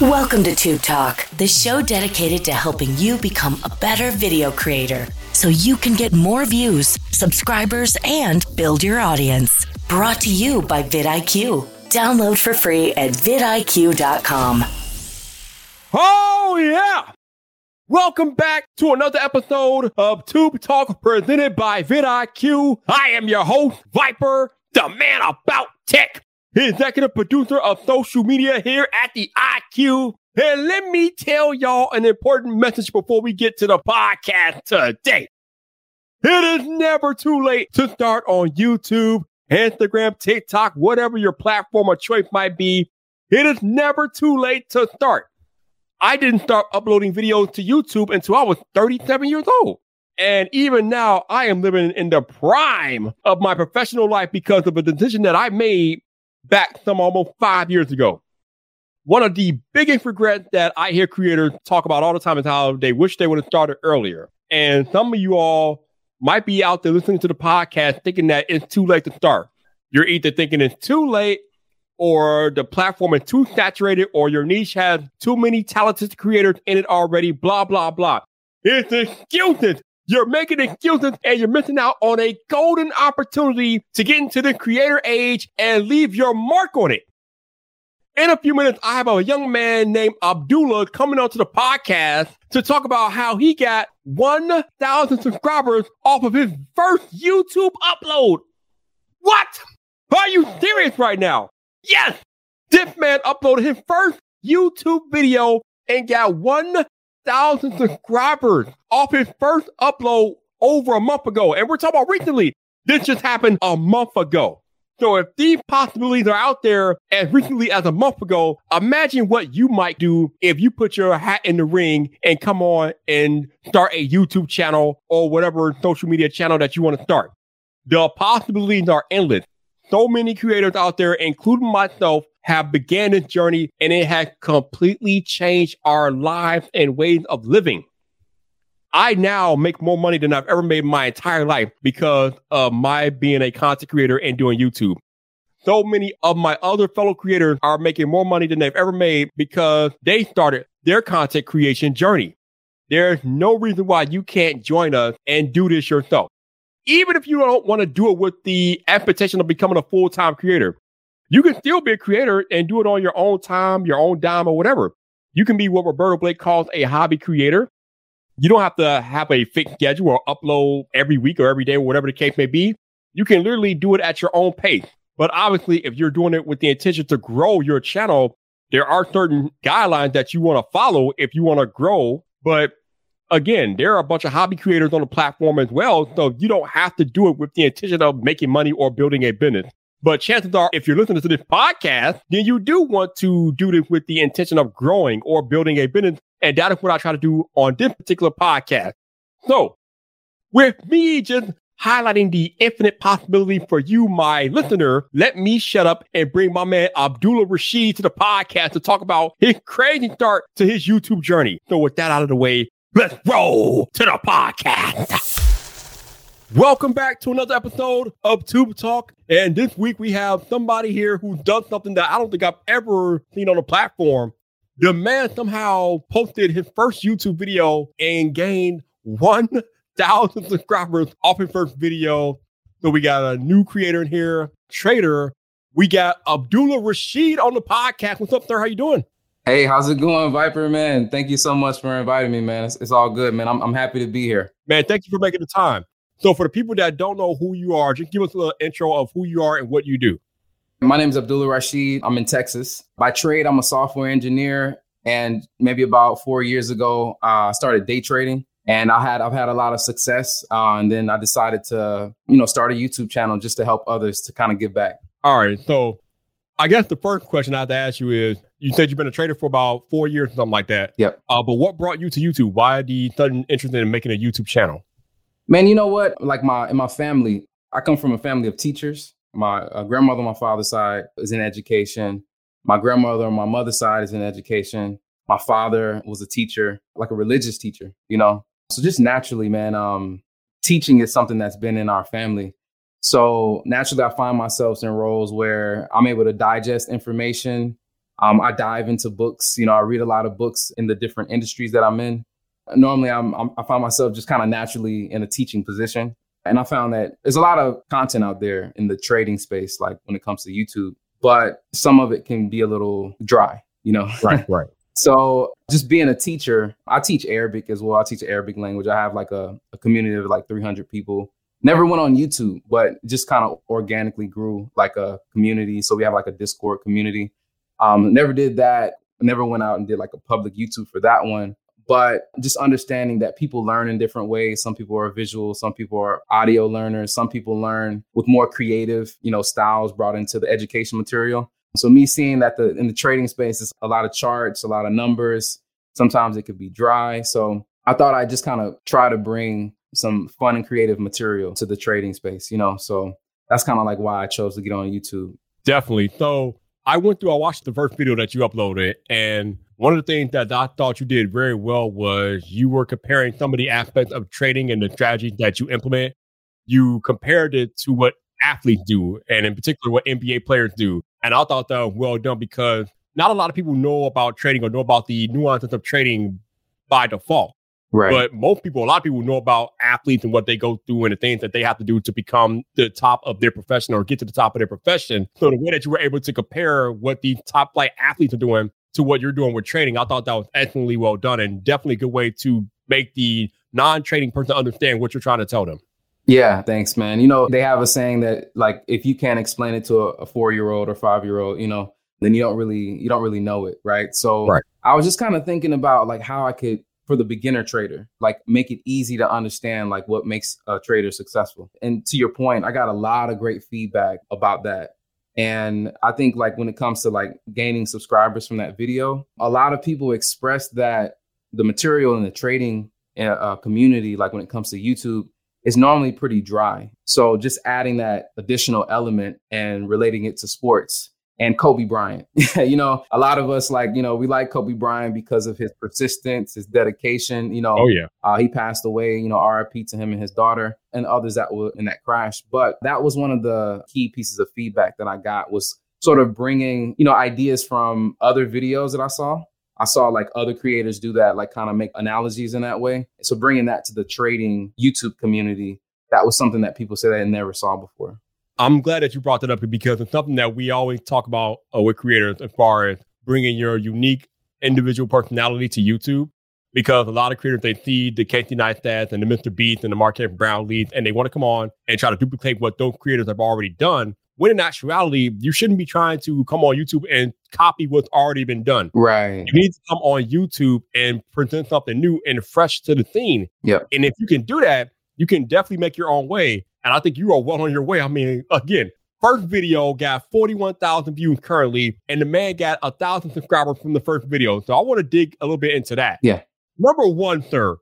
Welcome to Tube Talk, the show dedicated to helping you become a better video creator so you can get more views, subscribers, and build your audience. Brought to you by vidIQ. Download for free at vidIQ.com. Oh, yeah. Welcome back to another episode of Tube Talk presented by vidIQ. I am your host, Viper, the man about tech, executive producer of social media here at vidIQ. And let me tell y'all an important message before we get to the podcast today. It is never too late to start on YouTube, Instagram, TikTok, whatever your platform of choice might be. It is never too late to start. I didn't start uploading videos to YouTube until I was 37 years old. And even now, I am living in the prime of my professional life because of a decision that I made back some almost five years ago. One of the biggest regrets that I hear creators talk about all the time is how they wish they would have started earlier. And some of you all might be out there listening to the podcast thinking that it's too late to start. You're either thinking it's too late or the platform is too saturated, or your niche has too many talented creators in it already, blah, blah, blah. It's excuses. You're making excuses and you're missing out on a golden opportunity to get into the creator age and leave your mark on it. In a few minutes, I have a young man named Abdullah coming onto the podcast to talk about how he got 1,000 subscribers off of his first YouTube upload. What? Are you serious right now? Yes, this man uploaded his first YouTube video and got 1,000 subscribers off his first upload over a month ago. And we're talking about recently. This just happened a month ago. So if these possibilities are out there as recently as a month ago, imagine what you might do if you put your hat in the ring and come on and start a YouTube channel or whatever social media channel that you want to start. The possibilities are endless so many creators out there, including myself, have began this journey and it has completely changed our lives and ways of living. I now make more money than I've ever made in my entire life because of my being a content creator and doing YouTube. So many of my other fellow creators are making more money than they've ever made because they started their content creation journey. There's no reason why you can't join us and do this yourself even if you don't want to do it with the expectation of becoming a full time creator, you can still be a creator and do it on your own time, your own dime, or whatever. You can be what Roberto Blake calls a hobby creator. You don't have to have a fixed schedule or upload every week or every day or whatever the case may be. You can literally do it at your own pace. But obviously, if you're doing it with the intention to grow your channel, there are certain guidelines that you want to follow if you want to grow. But again, there are a bunch of hobby creators on the platform as well. So you don't have to do it with the intention of making money or building a business. But chances are, if you're listening to this podcast, then you do want to do this with the intention of growing or building a business. And that is what I try to do on this particular podcast. So with me just highlighting the infinite possibility for you, my listener, let me shut up and bring my man Abdullah Rashid to the podcast to talk about his crazy start to his YouTube journey. So with that out of the way, Let's roll to the podcast. Welcome back to another episode of Tube Talk. And this week we have somebody here who's done something that I don't think I've ever seen on the platform. The man somehow posted his first YouTube video and gained 1,000 subscribers off his first video. So we got a new creator in here, trader. We got Abdullah Rashid on the podcast. What's up, sir? How you doing? Hey, how's it going, Viper, man? Thank you so much for inviting me, man. It's, it's, all good, man. I'm, I'm happy to be here. Man, thank you for making the time. So, for the people that don't know who you are, just give us a little intro of who you are and what you do. My name is Abdullah Rashid. I'm in Texas. By trade, I'm a software engineer. And maybe about four years ago, uh, I started day trading. And I had I've had a lot of success. Uh, and then I decided to, you know, start a YouTube channel just to help others to kind of give back. All right. So I guess the first question I have to ask you is you said you've been a trader for about four years, something like that. Yep. Uh, but what brought you to YouTube? Why the sudden interest in making a YouTube channel? Man, you know what? Like my in my family, I come from a family of teachers. My uh, grandmother on my father's side is in education. My grandmother on my mother's side is in education. My father was a teacher, like a religious teacher, you know. So just naturally, man, um, teaching is something that's been in our family. So naturally, I find myself in roles where I'm able to digest information Um, I dive into books. You know, I read a lot of books in the different industries that I'm in. Normally, I'm, I'm I find myself just kind of naturally in a teaching position, and I found that there's a lot of content out there in the trading space, like when it comes to YouTube, but some of it can be a little dry. You know, right, right. So just being a teacher, I teach Arabic as well. I teach Arabic language. I have like a, a community of like 300 people. Never went on YouTube, but just kind of organically grew like a community. So we have like a Discord community. Um, never did that. Never went out and did like a public YouTube for that one. But just understanding that people learn in different ways. Some people are visual, some people are audio learners, some people learn with more creative, you know, styles brought into the education material. So me seeing that the in the trading space is a lot of charts, a lot of numbers. Sometimes it could be dry. So I thought I'd just kind of try to bring some fun and creative material to the trading space, you know. So that's kind of like why I chose to get on YouTube. Definitely. So I went through, I watched the first video that you uploaded, and one of the things that I thought you did very well was you were comparing some of the aspects of trading and the strategies that you implement. You compared it to what athletes do, and in particular, what NBA players do. And I thought that was well done because not a lot of people know about trading or know about the nuances of trading by default. Right. But most people, a lot of people know about athletes and what they go through and the things that they have to do to become the top of their profession or get to the top of their profession. So the way that you were able to compare what the top flight athletes are doing to what you're doing with training, I thought that was excellently well done and definitely a good way to make the non-trading person understand what you're trying to tell them. Yeah, thanks, man. You know, they have a saying that like if you can't explain it to a, a four year old or five year old, you know, then you don't really you don't really know it, right? So right. I was just kind of thinking about like how I could for the beginner trader, like make it easy to understand like what makes a trader successful. And to your point, I got a lot of great feedback about that. And I think like when it comes to like gaining subscribers from that video, a lot of people express that the material in the trading uh, community, like when it comes to YouTube, is normally pretty dry. So just adding that additional element and relating it to sports and Kobe Bryant. you know, a lot of us like, you know, we like Kobe Bryant because of his persistence, his dedication. You know, oh yeah, uh, he passed away. You know, RIP to him and his daughter and others that were in that crash. But that was one of the key pieces of feedback that I got was sort of bringing, you know, ideas from other videos that I saw I saw like other creators do that, like kind of make analogies in that way. So bringing that to the trading YouTube community, that was something that people said they never saw before. I'm glad that you brought that up because it's something that we always talk about uh, with creators as far as bringing your unique individual personality to YouTube. Because a lot of creators they see the Casey Neistats and the Mr. Beast and the Marques Brownlees, and they want to come on and try to duplicate what those creators have already done when in actuality, you shouldn't be trying to come on YouTube and copy what's already been done. Right. You need to come on YouTube and present something new and fresh to the scene. Yeah. And if you can do that, you can definitely make your own way. And I think you are well on your way. I mean, again, first video got 41,000 views currently, and the man got a thousand subscribers from the first video. So I want to dig a little bit into that. Yeah. Number one, sir,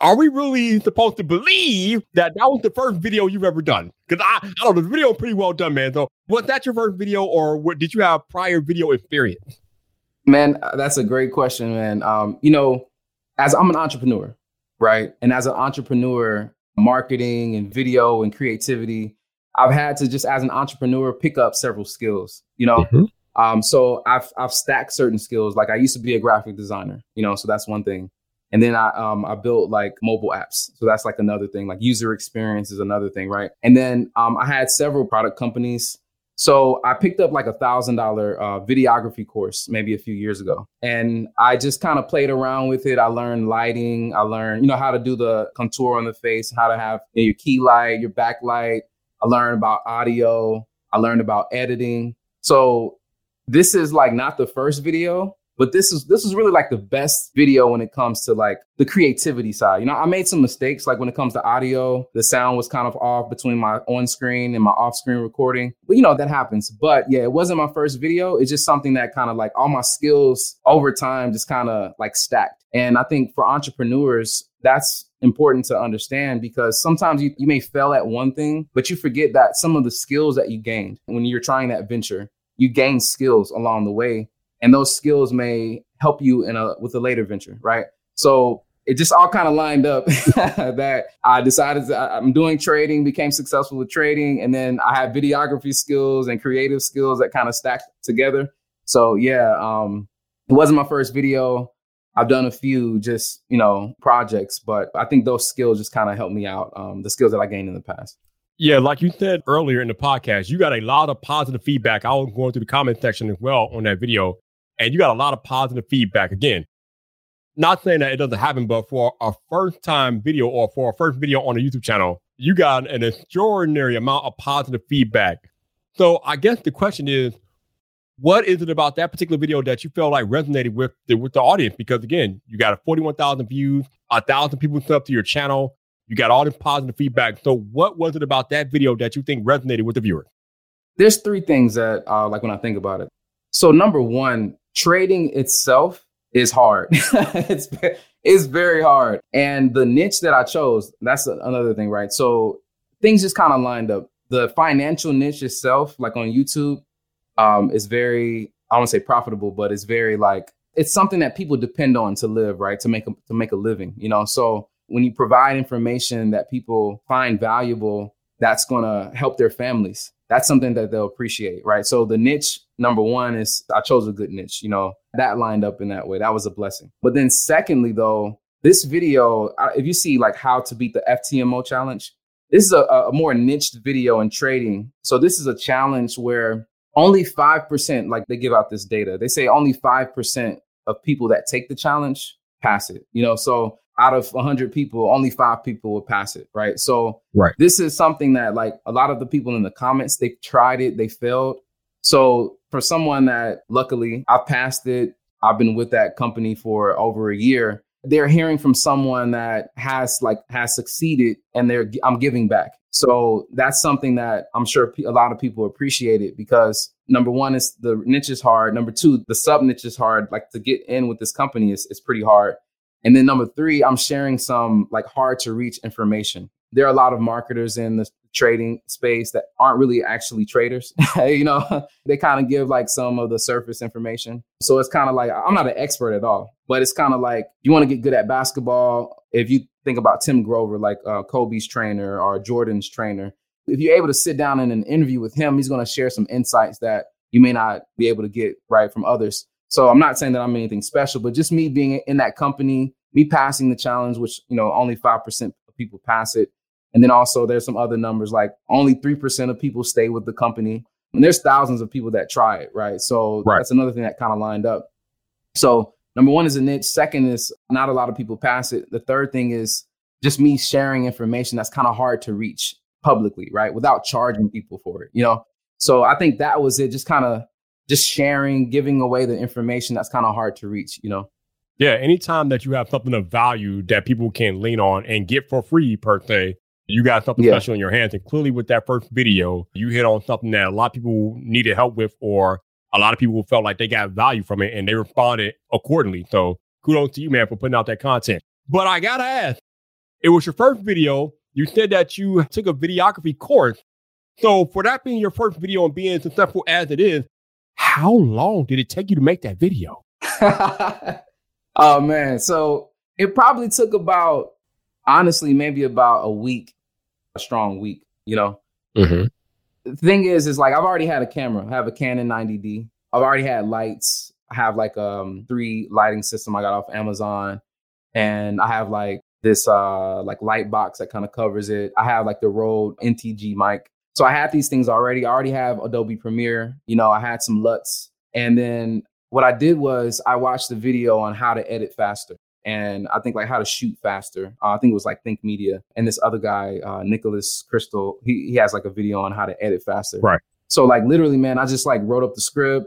are we really supposed to believe that that was the first video you've ever done? Because I, I don't know, the video pretty well done, man. So was that your first video, or what, did you have prior video experience? Man, uh, that's a great question, man. Um, you know, as I'm an entrepreneur, right, and as an entrepreneur, marketing and video and creativity, I've had to just as an entrepreneur pick up several skills. You know. Mm-hmm. Um, so I've I've stacked certain skills. Like I used to be a graphic designer, you know, so that's one thing. And then I um I built like mobile apps. So that's like another thing. Like user experience is another thing, right? And then um I had several product companies. So I picked up like a thousand dollar uh, videography course maybe a few years ago, and I just kind of played around with it. I learned lighting. I learned you know how to do the contour on the face, how to have you know, your key light, your backlight. I learned about audio. I learned about editing. So this is like not the first video, but this is this is really like the best video when it comes to like the creativity side. You know, I made some mistakes like when it comes to audio, the sound was kind of off between my on screen and my off screen recording. But you know, that happens. But yeah, it wasn't my first video. It's just something that kind of like all my skills over time just kind of like stacked. And I think for entrepreneurs, that's important to understand because sometimes you, you may fail at one thing, but you forget that some of the skills that you gained when you're trying that venture, you gain skills along the way and those skills may help you in a with a later venture, right? So it just all kind of lined up that I decided I'm doing trading, became successful with trading, and then I had videography skills and creative skills that kind of stacked together. So yeah, um, it wasn't my first video. I've done a few just, you know, projects, but I think those skills just kind of helped me out. Um, the skills that I gained in the past. Yeah, like you said earlier in the podcast, you got a lot of positive feedback. I was going through the comment section as well on that video, and you got a lot of positive feedback. Again, not saying that it doesn't happen, but for a first time video or for a first video on a YouTube channel, you got an extraordinary amount of positive feedback. So I guess the question is, what is it about that particular video that you felt like resonated with the, with the audience? Because again, you got a 41,000 views, a thousand people sub to your channel. You got all this positive feedback. So, what was it about that video that you think resonated with the viewers? There's three things that uh, like when I think about it. So, number one, trading itself is hard. it's it's very hard, and the niche that I chose that's another thing, right? So things just kind of lined up. The financial niche itself, like on YouTube, um, is very I don't say profitable, but it's very like it's something that people depend on to live, right? To make a to make a living, you know. So when you provide information that people find valuable, that's going to help their families. That's something that they'll appreciate, right? So the niche number one is I chose a good niche, you know, that lined up in that way. That was a blessing. But then secondly, though, this video, if you see like how to beat the FTMO challenge, this is a, a more niched video in trading. So this is a challenge where only 5%, like they give out this data, they say only 5% of people that take the challenge pass it, you know, so out of 100 people, only five people will pass it, right? So right. this is something that like a lot of the people in the comments, they tried it, they failed. So for someone that luckily I passed it, I've been with that company for over a year. They're hearing from someone that has like has succeeded and they're I'm giving back. So that's something that I'm sure a lot of people appreciate it because number one is the niche is hard. Number two, the sub niche is hard. Like to get in with this company is, is pretty hard. And then number three, I'm sharing some like hard to reach information. There are a lot of marketers in the trading space that aren't really actually traders. you know, they kind of give like some of the surface information. So it's kind of like I'm not an expert at all, but it's kind of like you want to get good at basketball. If you think about Tim Grover, like uh, Kobe's trainer or Jordan's trainer, if you're able to sit down in an interview with him, he's going to share some insights that you may not be able to get right from others. So I'm not saying that I'm anything special, but just me being in that company, me passing the challenge, which, you know, only 5% of people pass it. And then also there's some other numbers like only 3% of people stay with the company. And there's thousands of people that try it, right? So right. that's another thing that kind of lined up. So number one is a niche. Second is not a lot of people pass it. The third thing is just me sharing information that's kind of hard to reach publicly, right? Without charging people for it, you know? So I think that was it. Just kind of just sharing, giving away the information that's kind of hard to reach, you know? Yeah. Anytime that you have something of value that people can lean on and get for free, per se, you got something yeah. special in your hands. And clearly, with that first video, you hit on something that a lot of people needed help with, or a lot of people felt like they got value from it and they responded accordingly. So kudos to you, man, for putting out that content. But I got to ask, it was your first video. You said that you took a videography course. So, for that being your first video and being successful as it is, how long did it take you to make that video? oh man, so it probably took about honestly maybe about a week, a strong week. You know, mm-hmm. the thing is, is like I've already had a camera. I have a Canon 90D. I've already had lights. I have like um three lighting system I got off Amazon, and I have like this uh like light box that kind of covers it. I have like the Rode NTG mic so I had these things already. I already have Adobe Premiere. You know, I had some LUTs. And then what I did was I watched the video on how to edit faster. And I think like how to shoot faster. Uh, I think it was like Think Media. And this other guy, uh, Nicholas Crystal, he, he has like a video on how to edit faster. Right. So like literally, man, I just like wrote up the script,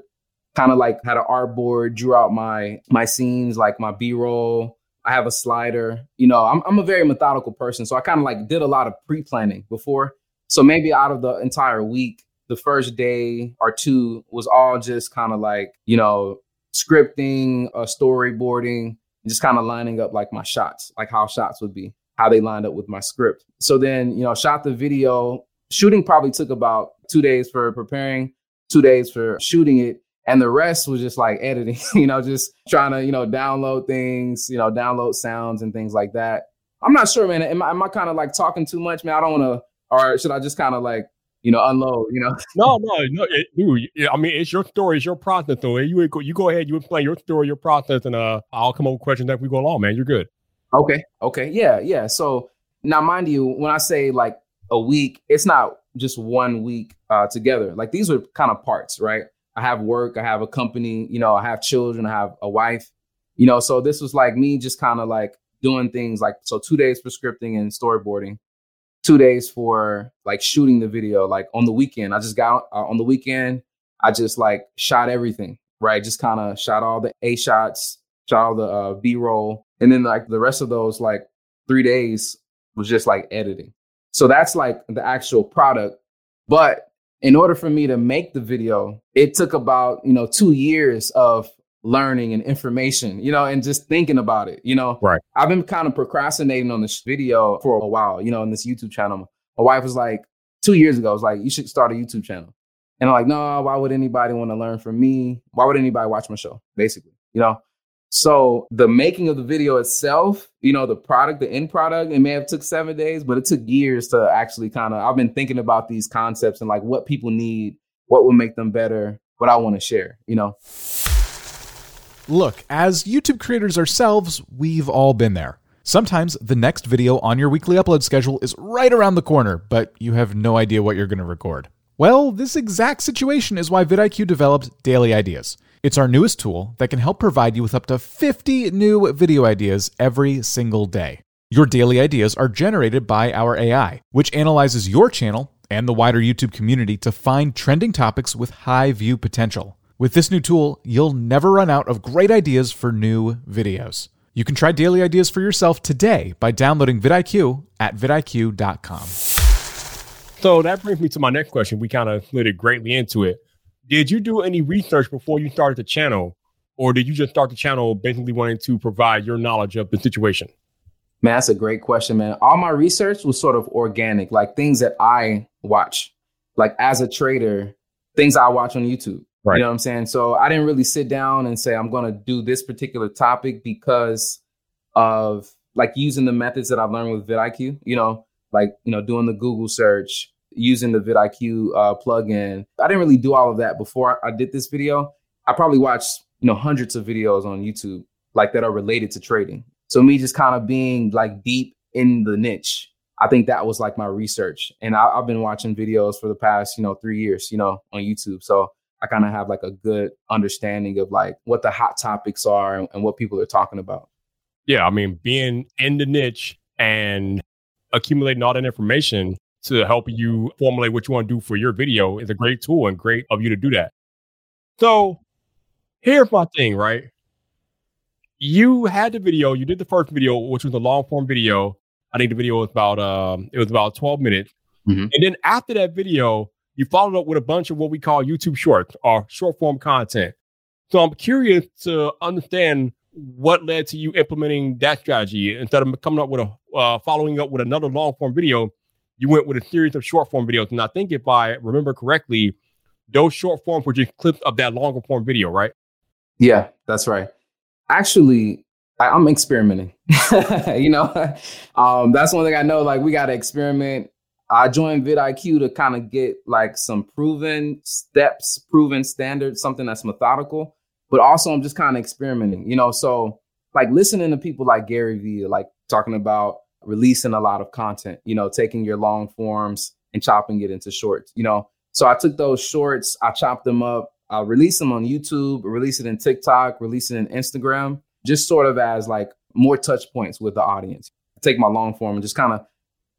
kind of like had an artboard, drew out my my scenes, like my B-roll. I have a slider. You know, I'm I'm a very methodical person. So I kind of like did a lot of pre-planning before so maybe out of the entire week, the first day or two was all just kind of like, you know, scripting, uh, storyboarding, just kind of lining up like my shots, like how shots would be, how they lined up with my script. So then, you know, shot the video. Shooting probably took about two days for preparing, two days for shooting it. And the rest was just like editing, you know, just trying to, you know, download things, you know, download sounds and things like that. I'm not sure, man. Am I, am I kind of like talking too much, man? I don't want to or should I just kind of like, you know, unload, you know. no, no, no, it, dude. I mean, it's your story, it's your process. So you go, you go ahead, you explain your story, your process, and uh, I'll come up with questions as we go along, man. You're good. Okay, okay, yeah, yeah. So now, mind you, when I say like a week, it's not just one week uh, together. Like these are kind of parts, right? I have work, I have a company, you know, I have children, I have a wife, you know. So this was like me just kind of like doing things like so two days for scripting and storyboarding, two days for like shooting the video. Like on the weekend, I just got uh, on the weekend, I just like shot everything, right? Just kind of shot all the A shots, shot all the uh, B roll, and then like the rest of those like three days was just like editing. So that's like the actual product. But in order for me to make the video, it took about, you know, two years of learning and information, you know, and just thinking about it, you know. Right. I've been kind of procrastinating on this video for a while, you know, in this YouTube channel. My wife was like, two years ago, was like, you should start a YouTube channel. And I'm like, no, why would anybody want to learn from me? Why would anybody watch my show? Basically, you know. So the making of the video itself, you know, the product, the end product, it may have took seven days, but it took years to actually kind of. I've been thinking about these concepts and like what people need, what will make them better, what I want to share. You know. Look, as YouTube creators ourselves, we've all been there. Sometimes the next video on your weekly upload schedule is right around the corner, but you have no idea what you're going to record. Well, this exact situation is why vidIQ developed Daily Ideas. It's our newest tool that can help provide you with up to 50 new video ideas every single day. Your daily ideas are generated by our AI, which analyzes your channel and the wider YouTube community to find trending topics with high view potential. With this new tool, you'll never run out of great ideas for new videos. You can try daily ideas for yourself today by downloading vidIQ at vidIQ.com. So that brings me to my next question. We kind of slid it greatly into it. Did you do any research before you started the channel, or did you just start the channel basically wanting to provide your knowledge of the situation? Man, that's a great question, man. All my research was sort of organic, like things that I watch, like as a trader, things I watch on YouTube. Right. You know what I'm saying? So I didn't really sit down and say I'm going to do this particular topic because of like using the methods that I've learned with vidIQ. You know, like you know doing the Google search, using the vidIQ uh, plugin. I didn't really do all of that before I did this video. I probably watched you know hundreds of videos on YouTube like that are related to trading. So me just kind of being like deep in the niche. I think that was like my research, and I, I've been watching videos for the past you know three years, you know, on YouTube. So I kind of have like a good understanding of like what the hot topics are and, and what people are talking about. Yeah, I mean, being in the niche and accumulating all that information to help you formulate what you want to do for your video is a great tool and great of you to do that. So here's my thing, right? You had the video, you did the first video, which was a long form video. I think the video was about um it was about 12 minutes. Mm-hmm. And then after that video, you followed up with a bunch of what we call YouTube shorts or short form content. So I'm curious to understand what led to you implementing that strategy instead of coming up with a uh, following up with another long form video. You went with a series of short form videos, and I think if I remember correctly, those short forms were just clips of that longer form video, right? Yeah, that's right. Actually, I, am experimenting. you know, um, that's one thing I know. Like we got to experiment I joined vidIQ to kind of get like some proven steps, proven standards, something that's methodical. But also, I'm just kind of experimenting, you know. So, like listening to people like Gary Vee, like talking about releasing a lot of content, you know, taking your long forms and chopping it into shorts, you know. So I took those shorts, I chopped them up, I released them on YouTube, release it in TikTok, release it in Instagram, just sort of as like more touch points with the audience. I take my long form and just kind of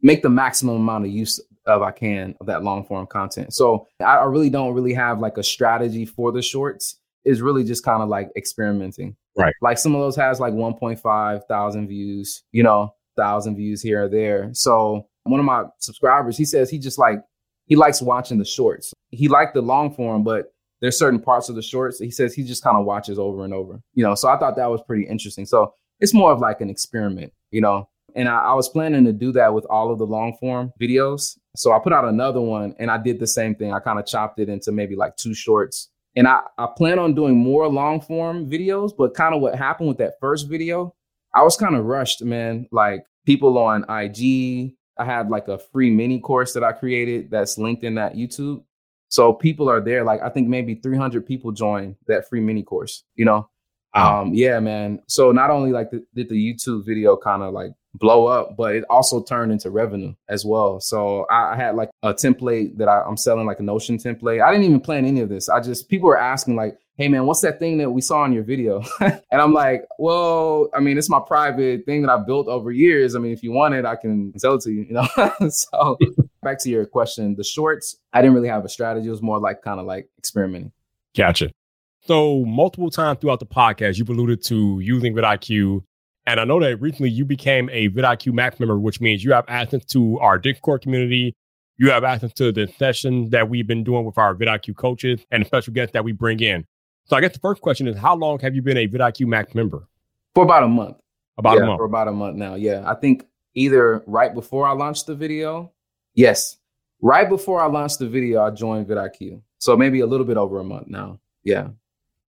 make the maximum amount of use of I can of that long form content. So I, I really don't really have like a strategy for the shorts. It's really just kind of like experimenting. Right. Like some of those has like 1.5 thousand views, you know, thousand views here or there. So one of my subscribers, he says he just like he likes watching the shorts. He liked the long form, but there's certain parts of the shorts he says he just kind of watches over and over. You know, so I thought that was pretty interesting. So it's more of like an experiment, you know. And I, I, was planning to do that with all of the long form videos. So I put out another one and I did the same thing. I kind of chopped it into maybe like two shorts. And I, I plan on doing more long form videos, but kind of what happened with that first video, I was kind of rushed, man. Like people on IG, I had like a free mini course that I created that's linked in that YouTube. So people are there. Like I think maybe 300 people joined that free mini course. You know, wow. um, yeah, man. So not only like the, did the YouTube video kind of like blow up, but it also turned into revenue as well. So I, I had like a template that I, I'm selling, like a Notion template. I didn't even plan any of this. I just people were asking like, "Hey man, what's that thing that we saw in your video?" and I'm like, "Well, I mean, it's my private thing that I built over years. I mean, if you want it, I can sell it to you." You know. so back to your question, the shorts, I didn't really have a strategy. It was more like kind of like experimenting. Gotcha. So multiple times throughout the podcast, you've alluded to using vidIQ. And I know that recently you became a vidIQ Max member, which means you have access to our Discord community. You have access to the sessions that we've been doing with our vidIQ coaches and the special guests that we bring in. So I guess the first question is, how long have you been a vidIQ Max member? For about a month. About yeah, a month. For about a month now. Yeah. I think either right before I launched the video Yes. Right before I launched the video, I joined vidIQ. So maybe a little bit over a month now. Yeah.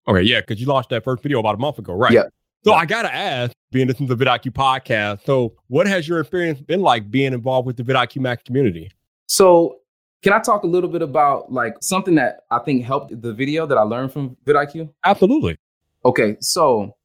Okay. Yeah. Cause you launched that first video about a month ago, right? Yeah. So yeah. I got to ask, being this is the vidIQ podcast. So what has your experience been like being involved with the vidIQ Max community? So can I talk a little bit about like something that I think helped the video that I learned from vidIQ? Absolutely. Okay. So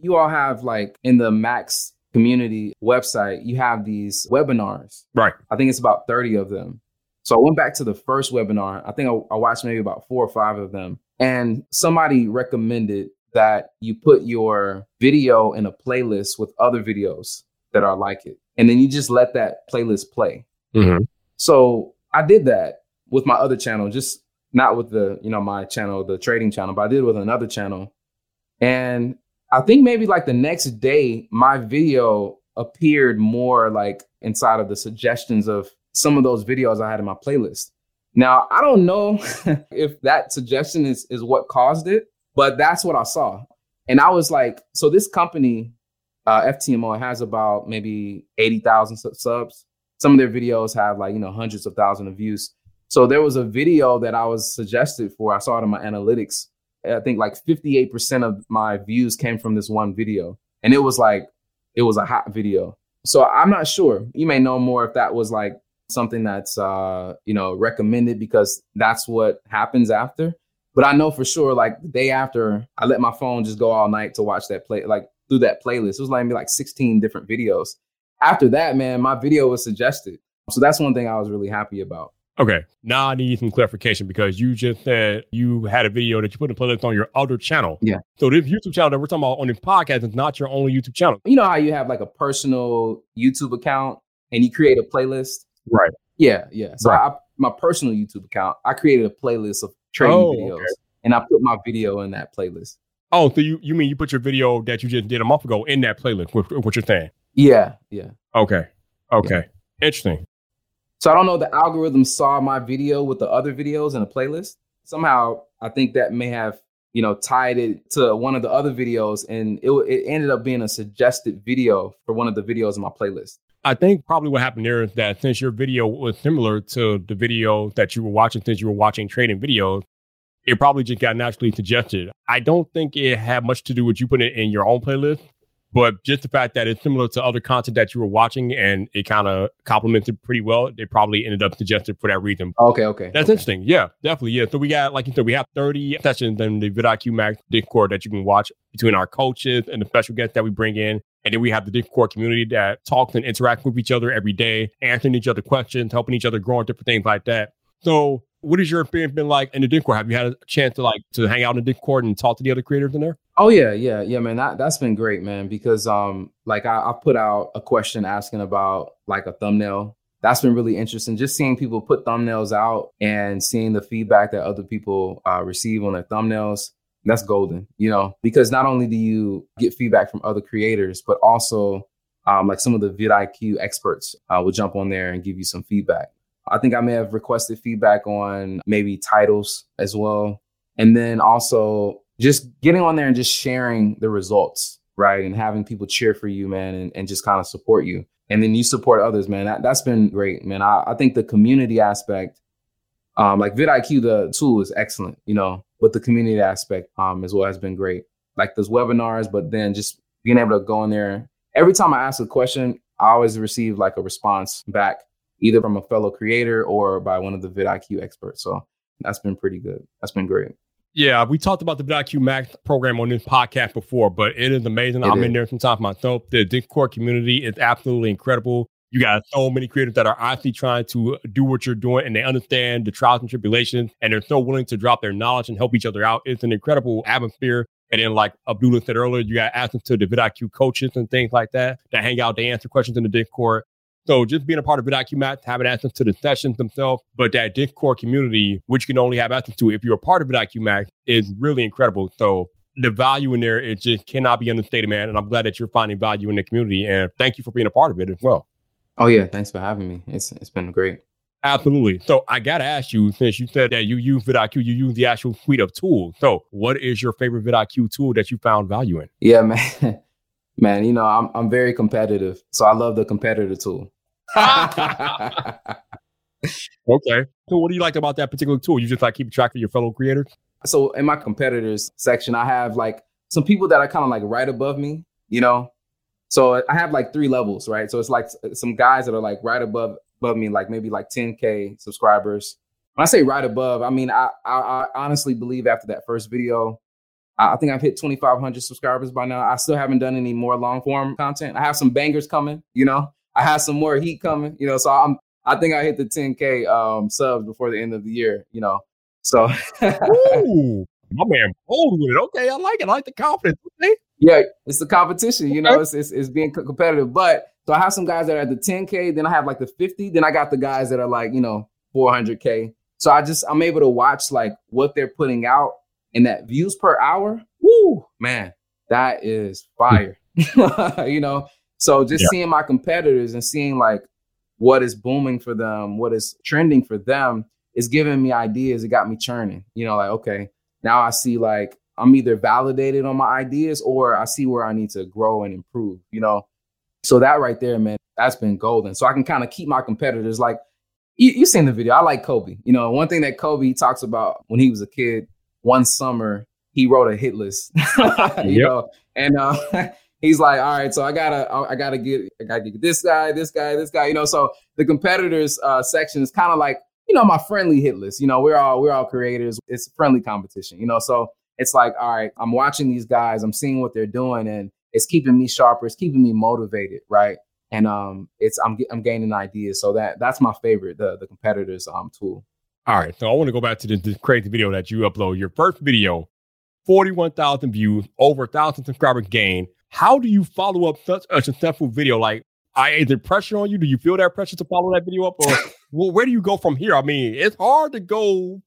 you all have like in the Max community website, you have these webinars. Right. I think it's about 30 of them. So I went back to the first webinar. I think I, I, watched maybe about four or five of them. And somebody recommended that you put your video in a playlist with other videos that are like it. And then you just let that playlist play. Mm-hmm. So I did that with my other channel, just not with the, you know, my channel, the trading channel, but I did with another channel. And I think maybe like the next day, my video appeared more like inside of the suggestions of some of those videos I had in my playlist. Now, I don't know if that suggestion is, is what caused it, but that's what I saw. And I was like, so this company, uh, FTMO, has about maybe 80,000 subs. Some of their videos have like, you know, hundreds of thousands of views. So there was a video that I was suggested for. I saw it in my analytics I think like 58% of my views came from this one video. And it was like, it was a hot video. So I'm not sure. You may know more if that was like something that's, uh, you know, recommended because that's what happens after. But I know for sure, like the day after, I let my phone just go all night to watch that play, like through that playlist. It was like me like 16 different videos. After that, man, my video was suggested. So that's one thing I was really happy about. Okay, now I need some clarification because you just said you had a video that you put in playlist on your other channel. Yeah. So this YouTube channel that we're talking about on this podcast is not your only YouTube channel. You know how you have like a personal YouTube account and you create a playlist? Right. Yeah, yeah. So right. I, my personal YouTube account, I created a playlist of trading oh, videos okay. and I put my video in that playlist. Oh, so you, you mean you put your video that you just did a month ago in that playlist? What, what you're saying? Yeah, yeah. Okay. Okay. Yeah. Interesting. So I don't know the algorithm saw my video with the other videos in a playlist. Somehow I think that may have, you know, tied it to one of the other videos and it, it ended up being a suggested video for one of the videos in my playlist. I think probably what happened there is that since your video was similar to the video that you were watching, since you were watching trading videos, it probably just got naturally suggested. I don't think it had much to do with you putting it in your own playlist. But just the fact that it's similar to other content that you were watching and it kind of complemented pretty well, they probably ended up suggested for that reason. Okay, okay. That's okay. interesting. Yeah, definitely. Yeah. So we got, like you said, we have 30 sessions in the vidIQ Max Discord that you can watch between our coaches and the special guests that we bring in. And then we have the Discord community that talks and interacts with each other every day, answering each other questions, helping each other grow and different things like that. So what has your experience been like in the Discord? Have you had a chance to like to hang out in the Discord and talk to the other creators in there? Oh yeah, yeah, yeah, man. That that's been great, man. Because um, like I, I put out a question asking about like a thumbnail. That's been really interesting. Just seeing people put thumbnails out and seeing the feedback that other people uh, receive on their thumbnails. That's golden, you know, because not only do you get feedback from other creators, but also um, like some of the vidIQ experts uh, will jump on there and give you some feedback. I think I may have requested feedback on maybe titles as well. And then also just getting on there and just sharing the results, right? And having people cheer for you, man, and, and just kind of support you. And then you support others, man. That, that's been great, man. I, I think the community aspect, um, like vidIQ, the tool is excellent, you know, but the community aspect um, as well has been great. Like those webinars, but then just being able to go in there. Every time I ask a question, I always receive like a response back either from a fellow creator or by one of the vidIQ experts. So that's been pretty good. That's been great. Yeah, we talked about the vidIQ Max program on this podcast before, but it is amazing. It I'm is. in there sometimes myself. The Discord community is absolutely incredible. You got so many creators that are honestly trying to uh, do what you're doing and they understand the trials and tribulations and they're so willing to drop their knowledge and help each other out. It's an incredible atmosphere. And then, like Abdullah said earlier, you got access to the vidIQ coaches and things like that that hang out, they answer questions in the Discord. So just being a part of vidIQ Max, having access to the sessions themselves, but that Discord community, which you can only have access to if you're a part of vidIQ Max, is really incredible. So the value in there, it just cannot be understated, man. And I'm glad that you're finding value in the community. And thank you for being a part of it as well. Oh yeah, thanks for having me. It's it's been great. Absolutely. So I gotta ask you, since you said that you use vidIQ, you use the actual suite of tools. So what is your favorite vidIQ tool that you found value in? Yeah, man. Man, you know, I'm I'm very competitive. So I love the competitor tool. Okay. So what do you like about that particular tool? You just like keep track of your fellow creators? so in my competitors section, I have like some people that are kind of like right above me, you know. So I have like three levels, right? So it's like uh, some guys that are like right above above me, like maybe like 10k subscribers. When I say right above, I mean I I, I honestly believe after that first video, I think I've hit 2,500 subscribers by now. I still haven't done any more long form content. I have some bangers coming, you know. I have some more heat coming, you know. So I'm I think I hit the 10k um, subs before the end of the year, you know. So Ooh, my man bold with it. Okay, I like it. I like the confidence. Okay. Yeah, it's the competition. You know, it's, it's it's being competitive. But so I have some guys that are at the 10k, then I have like the 50, then I got the guys that are like you know 400k. So I just I'm able to watch like what they're putting out and that views per hour. Woo, man, that is fire. you know, so just Yeah. seeing my competitors and seeing like what is booming for them, what is trending for them, is giving me ideas. It got me churning. You know, like okay, now I see like I'm either validated on my ideas or I see where I need to grow and improve, you know. So that right there, man, that's been golden. So I can kind of keep my competitors like you, you seen the video. I like Kobe. You know, one thing that Kobe talks about when he was a kid, one summer he wrote a hit list. you Yep. know, and uh he's like, all right, so I gotta I gotta get I gotta get this guy, this guy, this guy, you know. So the competitors uh section is kind of like you know, my friendly hit list. You know, we're all we're all creators. It's a friendly competition, you know. So it's like, all right, I'm watching these guys, I'm seeing what they're doing, and it's keeping me sharper, it's keeping me motivated, right? And um, it's I'm I'm gaining ideas. So that that's my favorite, the the competitors um tool. All right. So I want to go back to the, this crazy video that you upload. Your first video, 41,000 views, over a thousand subscribers gained. How do you follow up such a successful video? Like, I, is it pressure on you? Do you feel that pressure to follow that video up? Or well, where do you go from here? I mean, it's hard to go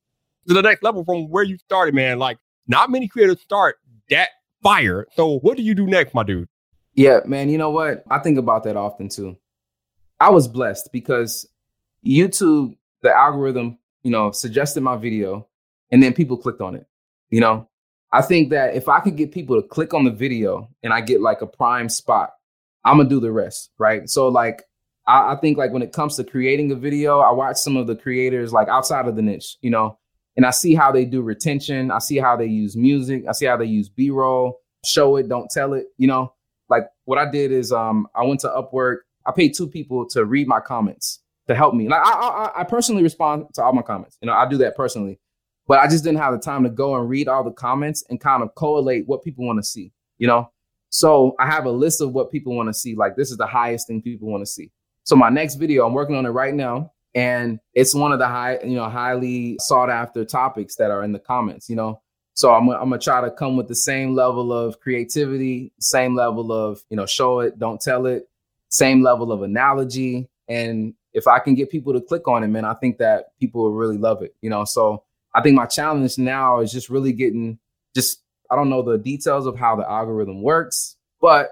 to the next level from where you started, man. Like, not many creators start that fire. So what do you do next, my dude? Yeah, man. You know what? I think about that often too. I was blessed because YouTube, the algorithm, you know, suggested my video, and then people clicked on it. You know, I think that if I could get people to click on the video and I get like a prime spot, I'm gonna do the rest, right? So like, I, I think like when it comes to creating a video, I watch some of the creators like outside of the niche, you know, and I see how they do retention. I see how they use music. I see how they use B-roll, show it, don't tell it, you know like what I did is um I went to Upwork. I paid two people to read my comments to help me. Like I I, I personally respond to all my comments. You know, I do that personally, but I just didn't have the time to go and read all the comments and kind of collate what people want to see. You know, so I have a list of what people want to see. Like this is the highest thing people want to see. So my next video, I'm working on it right now, and it's one of the high, you know, highly sought after topics that are in the comments. You know, so I'm, I'm gonna try to come with the same level of creativity, same level of you know show it, don't tell it, same level of analogy, and if I can get people to click on it, man, I think that people will really love it. You know, so I think my challenge now is just really getting just I don't know the details of how the algorithm works, but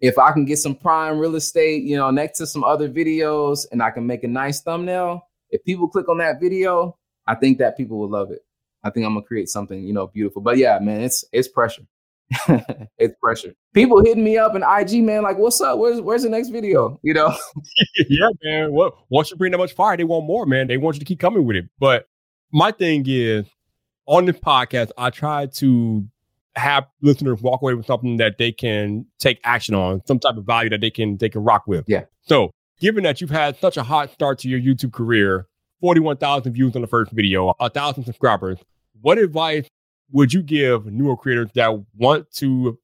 if I can get some prime real estate, you know, next to some other videos, and I can make a nice thumbnail, if people click on that video, I think that people will love it. I think I'm gonna create something, you know, beautiful. But yeah, man, it's it's pressure. it's pressure. People hitting me up in IG, man, like, what's up? Where's where's the next video? You know? yeah, man. What once you bring that much fire, they want more, man. They want you to keep coming with it. But my thing is, on this podcast, I try to have listeners walk away with something that they can take action on, some type of value that they can they can rock with. Yeah. So given that you've had such a hot start to your YouTube career, 41,000 views on the first video, a thousand subscribers, what advice would you give newer creators that want to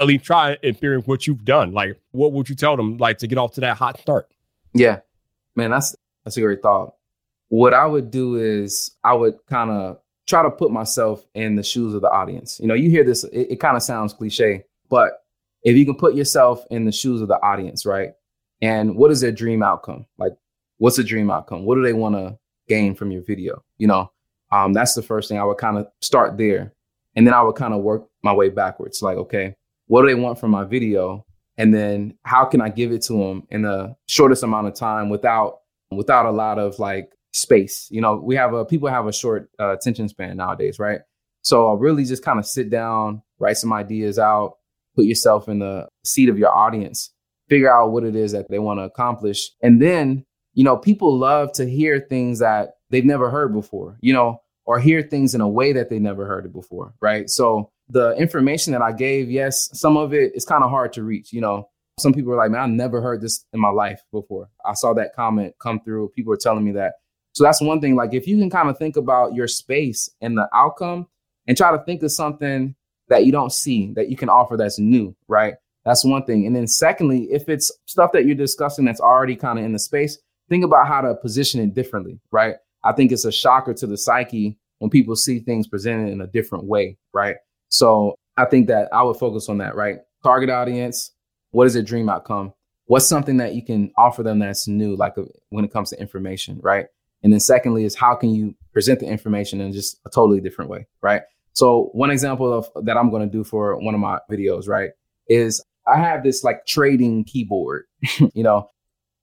at least try and experience what you've done? Like, what would you tell them, like, to get off to that hot start? Yeah, man, that's that's a great thought. What I would do is I would kind of try to put myself in the shoes of the audience. You know, you hear this, it, it kind of sounds cliche, but if you can put yourself in the shoes of the audience, right? And what is their dream outcome? Like, what's the dream outcome? What do they want to gain from your video? You know, um, that's the first thing I would kind of start there. And then I would kind of work my way backwards. Like, okay, what do they want from my video? And then how can I give it to them in the shortest amount of time without without a lot of like space? You know, we have a people have a short uh, attention span nowadays, right? So I'll really just kind of sit down, write some ideas out, put yourself in the seat of your audience, figure out what it is that they want to accomplish. And then, you know, people love to hear things that they've never heard before, you know, or hear things in a way that they never heard it before, right? So the information that I gave, yes, some of it is kind of hard to reach, you know. Some people are like, man, I never heard this in my life before. I saw that comment come through. People are telling me that. So that's one thing. Like, if you can kind of think about your space and the outcome and try to think of something that you don't see that you can offer that's new, right? That's one thing. And then secondly, if it's stuff that you're discussing that's already kind of in the space, think about how to position it differently, right? I think it's a shocker to the psyche when people see things presented in a different way, right? So I think that I would focus on that, right? Target audience, what is their dream outcome? What's something that you can offer them that's new, like uh, when it comes to information, right? And then secondly is how can you present the information in just a totally different way, right? So one example of that I'm going to do for one of my videos, right, is I have this like trading keyboard. you know,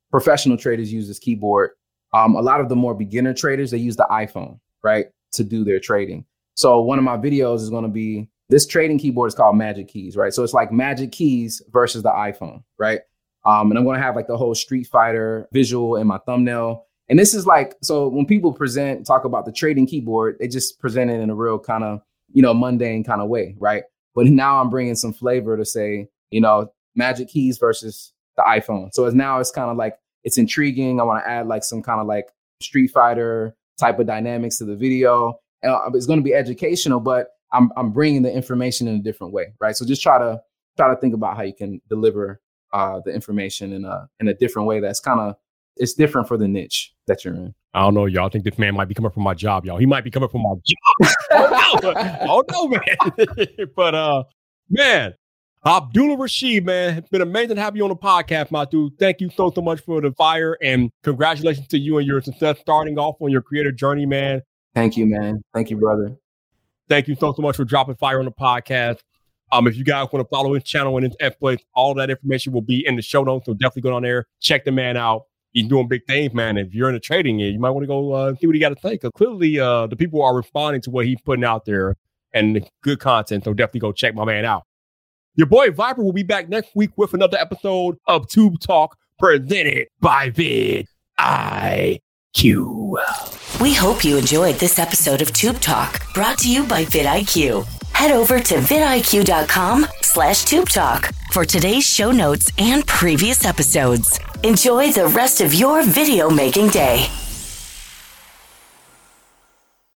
professional traders use this keyboard. Um, a lot of the more beginner traders they use the iPhone, right, to do their trading. So one of my videos is going to be this trading keyboard is called Magic Keys, right? So it's like Magic Keys versus the iPhone, right? Um, and I'm going to have like the whole Street Fighter visual in my thumbnail. And this is like, so when people present, talk about the trading keyboard, they just present it in a real kind of you know, mundane kind of way, right? But now I'm bringing some flavor to say, you know, Magic Keys versus the iPhone. So it's now it's kind of like it's intriguing. I want to add like some kind of like Street Fighter type of dynamics to the video. And uh, it's going to be educational, but I'm I'm bringing the information in a different way, right? So just try to try to think about how you can deliver uh, the information in a in a different way that's kind of it's different for the niche that you're in. I don't know, y'all. I think this man might be coming from my job, y'all. He might be coming from my job. oh no, oh no, man. but uh, man, Abdullah Rashid, man, it's been amazing to have you on the podcast, my dude. Thank you so so much for the fire, and congratulations to you and your success starting off on your creator journey, man. Thank you, man. Thank you, brother. Thank you so so much for dropping fire on the podcast. Um, if you guys want to follow his channel and his F exploits, all that information will be in the show notes. So definitely go on there, check the man out he's doing big things, man. If you're in the trading you might want to go uh, see what he got to say. Because clearly, uh, the people are responding to what he's putting out there and the good content. So definitely go check my man out. Your boy Viper will be back next week with another episode of Tube Talk presented by vid IQ. We hope you enjoyed this episode of Tube Talk brought to you by vidIQ. Head over to vidIQ.com slash Tube Talk for today's show notes and previous episodes. Enjoy the rest of your video making day.